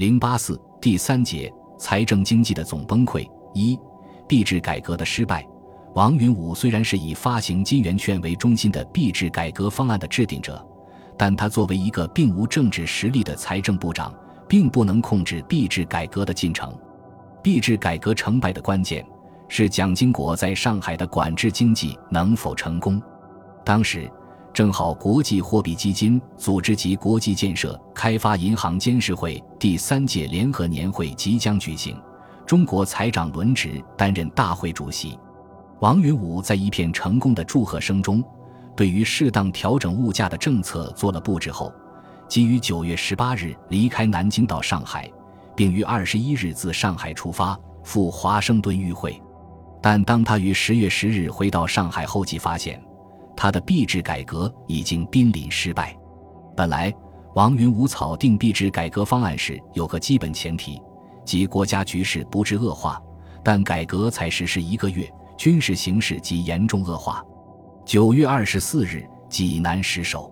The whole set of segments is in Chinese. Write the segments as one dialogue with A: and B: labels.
A: 零八四第三节财政经济的总崩溃一币制改革的失败。王云武虽然是以发行金圆券为中心的币制改革方案的制定者，但他作为一个并无政治实力的财政部长，并不能控制币制改革的进程。币制改革成败的关键是蒋经国在上海的管制经济能否成功。当时。正好国际货币基金组织及国际建设开发银行监事会第三届联合年会即将举行，中国财长轮值担任大会主席。王云武在一片成功的祝贺声中，对于适当调整物价的政策做了布置后，即于九月十八日离开南京到上海，并于二十一日自上海出发赴华盛顿与会。但当他于十月十日回到上海后，即发现。他的币制改革已经濒临失败。本来，王云武草定币制改革方案时有个基本前提，即国家局势不致恶化。但改革才实施一个月，军事形势即严重恶化。九月二十四日，济南失守，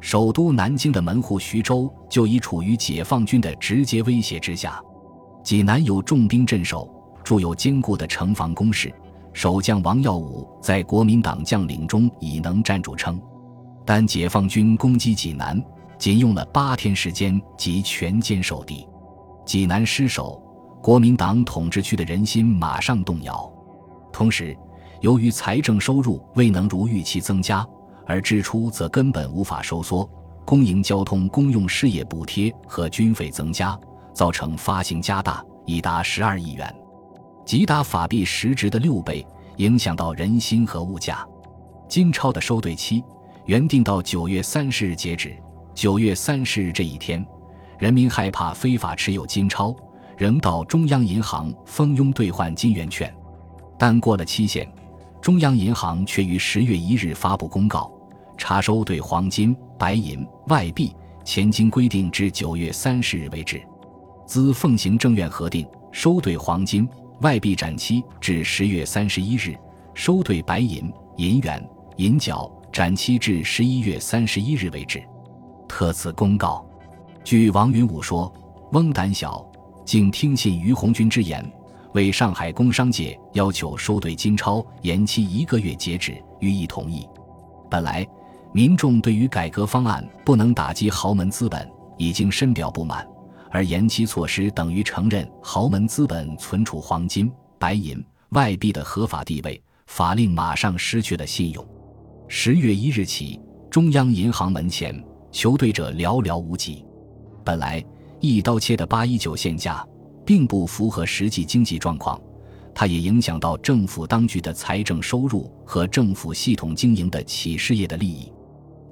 A: 首都南京的门户徐州就已处于解放军的直接威胁之下。济南有重兵镇守，筑有坚固的城防工事。守将王耀武在国民党将领中已能站住称，但解放军攻击济南仅用了八天时间即全歼守敌，济南失守，国民党统治区的人心马上动摇。同时，由于财政收入未能如预期增加，而支出则根本无法收缩，公营交通公用事业补贴和军费增加，造成发行加大，已达十二亿元。即达法币实值的六倍，影响到人心和物价。金钞的收兑期原定到九月三十日截止。九月三十日这一天，人民害怕非法持有金钞，仍到中央银行蜂拥兑换金圆券。但过了期限，中央银行却于十月一日发布公告，查收兑黄金、白银、外币、钱金规定至九月三十日为止。自奉行政院核定收兑黄金。外币展期至十月三十一日，收兑白银、银元、银角展期至十一月三十一日为止。特此公告。据王云武说，翁胆小，竟听信于红军之言，为上海工商界要求收兑金钞延期一个月截止，予以同意。本来民众对于改革方案不能打击豪门资本，已经深表不满。而延期措施等于承认豪门资本存储黄金、白银、外币的合法地位，法令马上失去了信用。十月一日起，中央银行门前求兑者寥寥无几。本来一刀切的八一九限价，并不符合实际经济状况，它也影响到政府当局的财政收入和政府系统经营的企事业的利益。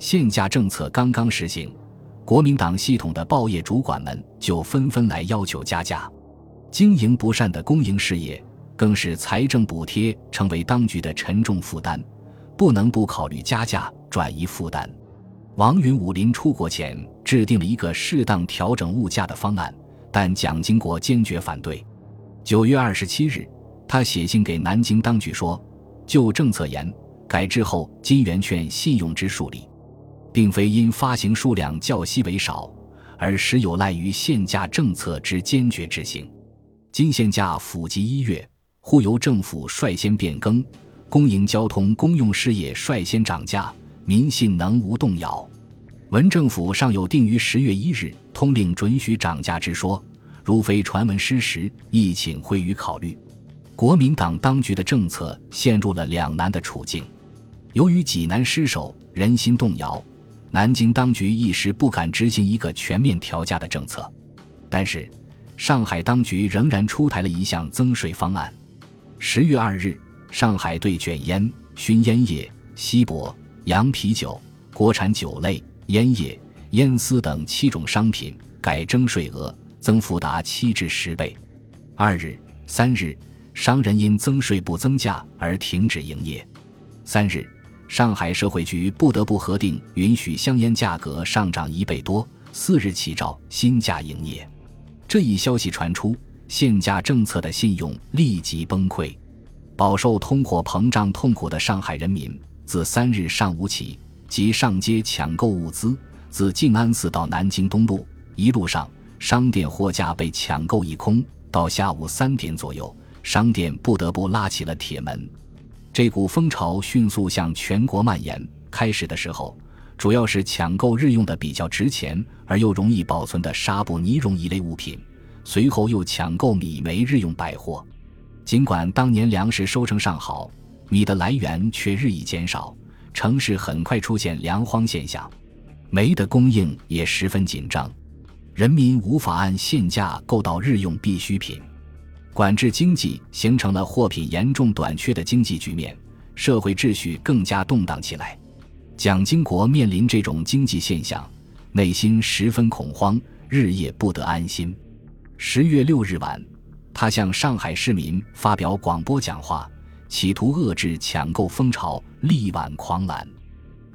A: 限价政策刚刚实行。国民党系统的报业主管们就纷纷来要求加价，经营不善的公营事业更是财政补贴成为当局的沉重负担，不能不考虑加价转移负担。王云武临出国前制定了一个适当调整物价的方案，但蒋经国坚决反对。九月二十七日，他写信给南京当局说：“就政策言，改制后金圆券信用之数理。”并非因发行数量较稀为少，而实有赖于限价政策之坚决执行。金限价甫及一月，忽由政府率先变更，公营交通公用事业率先涨价，民信能无动摇？文政府尚有定于十月一日通令准许涨价之说，如非传闻失实，亦请会予考虑。国民党当局的政策陷入了两难的处境，由于济南失守，人心动摇。南京当局一时不敢执行一个全面调价的政策，但是上海当局仍然出台了一项增税方案。十月二日，上海对卷烟、熏烟叶、锡箔、洋啤酒、国产酒类、烟叶、烟丝等七种商品改征税额，增幅达七至十倍。二日、三日，商人因增税不增价而停止营业。三日。上海社会局不得不核定允许香烟价格上涨一倍多，四日起照新价营业。这一消息传出，限价政策的信用立即崩溃。饱受通货膨胀痛苦的上海人民，自三日上午起即上街抢购物资。自静安寺到南京东路，一路上商店货架被抢购一空。到下午三点左右，商店不得不拉起了铁门。这股风潮迅速向全国蔓延。开始的时候，主要是抢购日用的比较值钱而又容易保存的纱布、呢绒一类物品，随后又抢购米、煤日用百货。尽管当年粮食收成尚好，米的来源却日益减少，城市很快出现粮荒现象，煤的供应也十分紧张，人民无法按现价购到日用必需品，管制经济形成了货品严重短缺的经济局面，社会秩序更加动荡起来。蒋经国面临这种经济现象，内心十分恐慌，日夜不得安心。十月六日晚。他向上海市民发表广播讲话，企图遏制抢购风潮，力挽狂澜。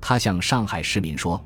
A: 他向上海市民说：“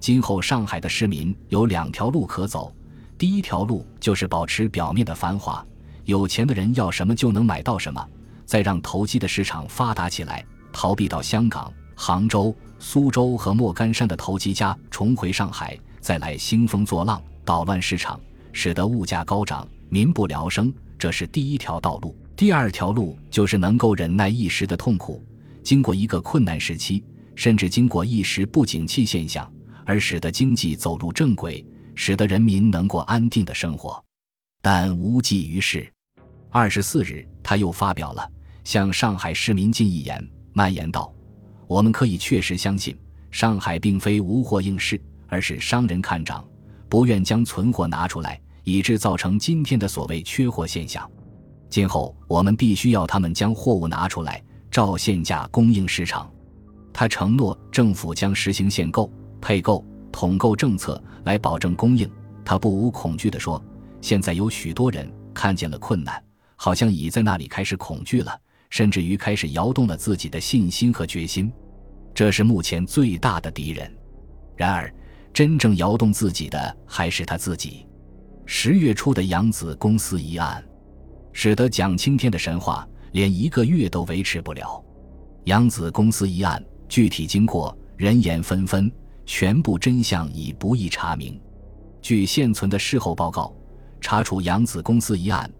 A: 今后上海的市民有两条路可走，第一条路就是保持表面的繁华，有钱的人要什么就能买到什么，再让投机的市场发达起来，逃避到香港、杭州、苏州和莫干山的投机家重回上海，再来兴风作浪，捣乱市场，使得物价高涨，民不聊生。”这是第一条道路，第二条路就是能够忍耐一时的痛苦，经过一个困难时期，甚至经过一时不景气现象，而使得经济走入正轨，使得人民能过安定的生活。但无济于事。二十四日，他又发表了向上海市民进一言，蔓延道：“我们可以确实相信，上海并非无货应市，而是商人看涨，不愿将存货拿出来。”以致造成今天的所谓缺货现象。今后我们必须要他们将货物拿出来，照现价供应市场。他承诺政府将实行限购、配购、统购政策来保证供应。他不无恐惧地说：“现在有许多人看见了困难，好像已在那里开始恐惧了，甚至于开始摇动了自己的信心和决心。这是目前最大的敌人。然而，真正摇动自己的还是他自己。”十月初的扬子公司一案，使得蒋青天的神话连一个月都维持不了。扬子公司一案具体经过人言纷纷，全部真相已不易查明。据现存的事后报告，查处扬子公司一案，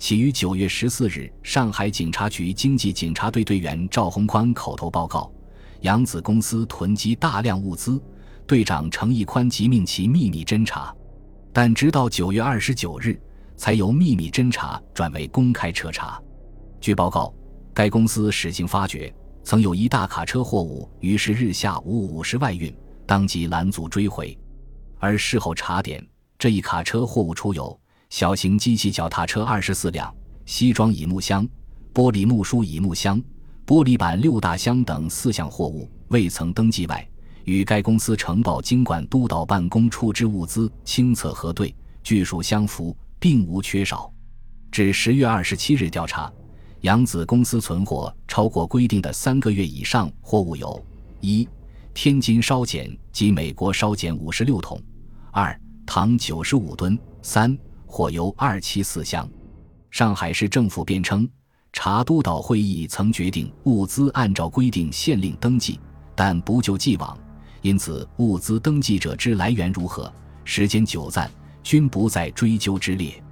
A: 起于九月十四日上海警察局经济警察队队员赵宏宽口头报告：扬子公司囤积大量物资，队长程义宽即命其秘密侦查。但直到九月二十九日，才由秘密侦查转为公开彻查。据报告，该公司始经发觉，曾有一大卡车货物于是日下午五时外运，当即拦阻追回。而事后查点，这一卡车货物出有小型机器脚踏车二十四辆、西装乙木箱、玻璃木梳乙木箱、玻璃板六大箱等四项货物，未曾登记外。与该公司呈报经管督导办公处之物资清册核对，据数相符，并无缺少。至十月二十七日调查，扬子公司存货超过规定的三个月以上货物有：一、天津烧碱及美国烧碱五十六桶；二、糖九十五吨；三、或由二七四箱。上海市政府辩称，查督导会议曾决定物资按照规定限令登记，但不就既往。因此，物资登记者之来源如何，时间久暂，均不在追究之列。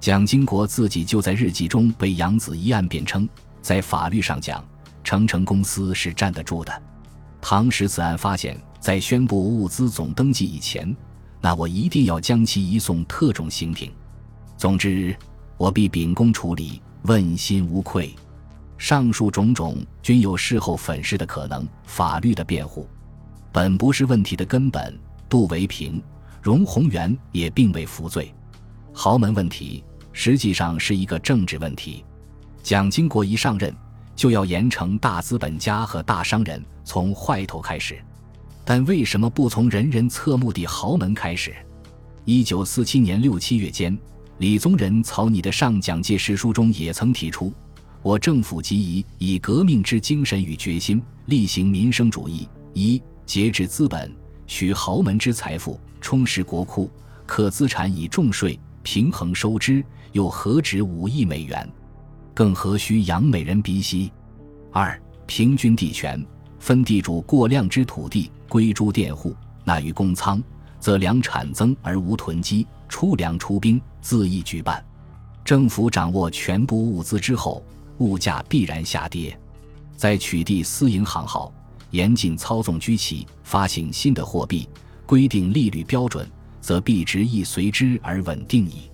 A: 蒋经国自己就在日记中为杨子一案辩称，在法律上讲，成成公司是站得住的。唐时此案发现，在宣布物资总登记以前，那我一定要将其移送特种刑庭。总之，我必秉公处理，问心无愧。上述种种均有事后粉饰的可能，法律的辩护。本不是问题的根本。杜维平、荣宏元也并未服罪。豪门问题实际上是一个政治问题。蒋经国一上任，就要严惩大资本家和大商人，从坏头开始。但为什么不从人人侧目的豪门开始？一九四七年六七月间，李宗仁草拟的上蒋介石书中也曾提出：“我政府即以以革命之精神与决心，力行民生主义。”一节制资本，取豪门之财富，充实国库，可资产以重税平衡收支，又何止五亿美元？更何须养美人鼻息？二平均地权，分地主过量之土地归诸佃户，纳于公仓，则粮产增而无囤积，出粮出兵恣意举办。政府掌握全部物资之后，物价必然下跌。在取缔私营行号，严禁操纵居奇，发行新的货币，规定利率标准，则币值亦随之而稳定矣。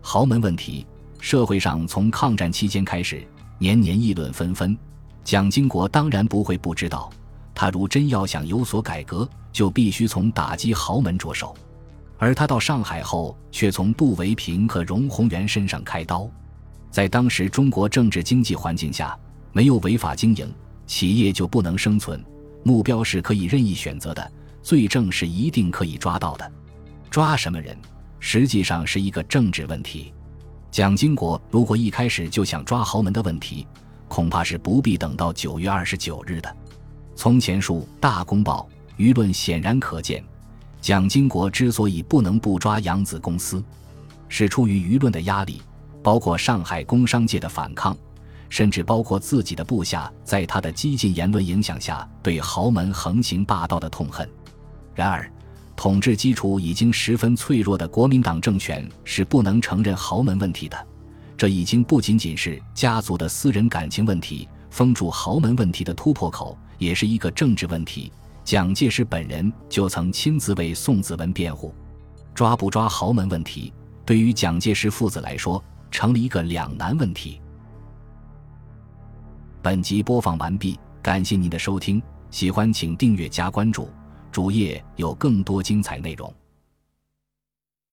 A: 豪门问题，社会上从抗战期间开始，年年议论纷纷。蒋经国当然不会不知道，他如真要想有所改革，就必须从打击豪门着手。而他到上海后，却从杜维平和荣鸿源身上开刀。在当时中国政治经济环境下，没有违法经营，企业就不能生存。目标是可以任意选择的，罪证是一定可以抓到的。抓什么人，实际上是一个政治问题。蒋经国如果一开始就想抓豪门的问题，恐怕是不必等到九月二十九日的。从前述大公报舆论显然可见，蒋经国之所以不能不抓扬子公司，是出于舆论的压力，包括上海工商界的反抗。甚至包括自己的部下，在他的激进言论影响下，对豪门横行霸道的痛恨。然而，统治基础已经十分脆弱的国民党政权是不能承认豪门问题的。这已经不仅仅是家族的私人感情问题，封住豪门问题的突破口，也是一个政治问题。蒋介石本人就曾亲自为宋子文辩护。抓不抓豪门问题，对于蒋介石父子来说，成了一个两难问题。本集播放完毕，感谢您的收听，喜欢请订阅加关注，主页有更多精彩内容。